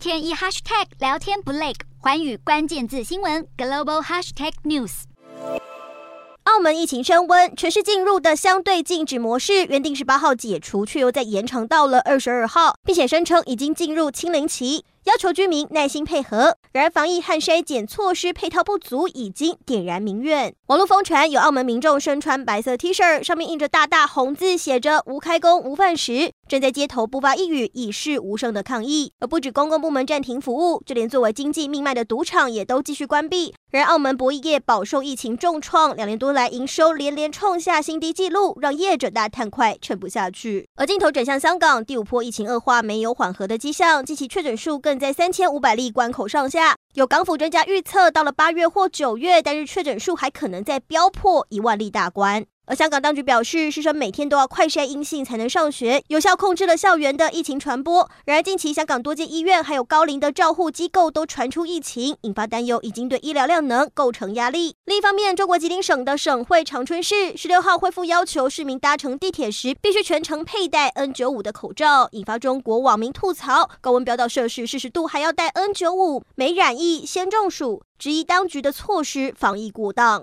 天一 hashtag 聊天不累，环宇关键字新闻 global hashtag news。澳门疫情升温，全市进入的相对静止模式原定十八号解除，却又再延长到了二十二号，并且声称已经进入清零期。要求居民耐心配合，然而防疫和筛检措施配套不足，已经点燃民怨。网络疯传有澳门民众身穿白色 T 恤，上面印着大大红字，写着“无开工无饭食”，正在街头不发一语，以示无声的抗议。而不止公共部门暂停服务，就连作为经济命脉的赌场也都继续关闭。然而澳门博弈业饱受疫情重创，两年多来营收连连创下新低纪录，让业者大叹快，撑不下去。而镜头转向香港，第五波疫情恶化没有缓和的迹象，近期确诊数更更在三千五百例关口上下。有港府专家预测，到了八月或九月，单日确诊数还可能再飙破一万例大关。而香港当局表示，师生每天都要快筛阴性才能上学，有效控制了校园的疫情传播。然而，近期香港多间医院还有高龄的照护机构都传出疫情，引发担忧，已经对医疗量能构成压力。另一方面，中国吉林省的省会长春市十六号恢复要求市民搭乘地铁时必须全程佩戴 N95 的口罩，引发中国网民吐槽：高温飙到摄氏四十度还要戴 N95，没染疫先中暑，质疑当局的措施防疫过当。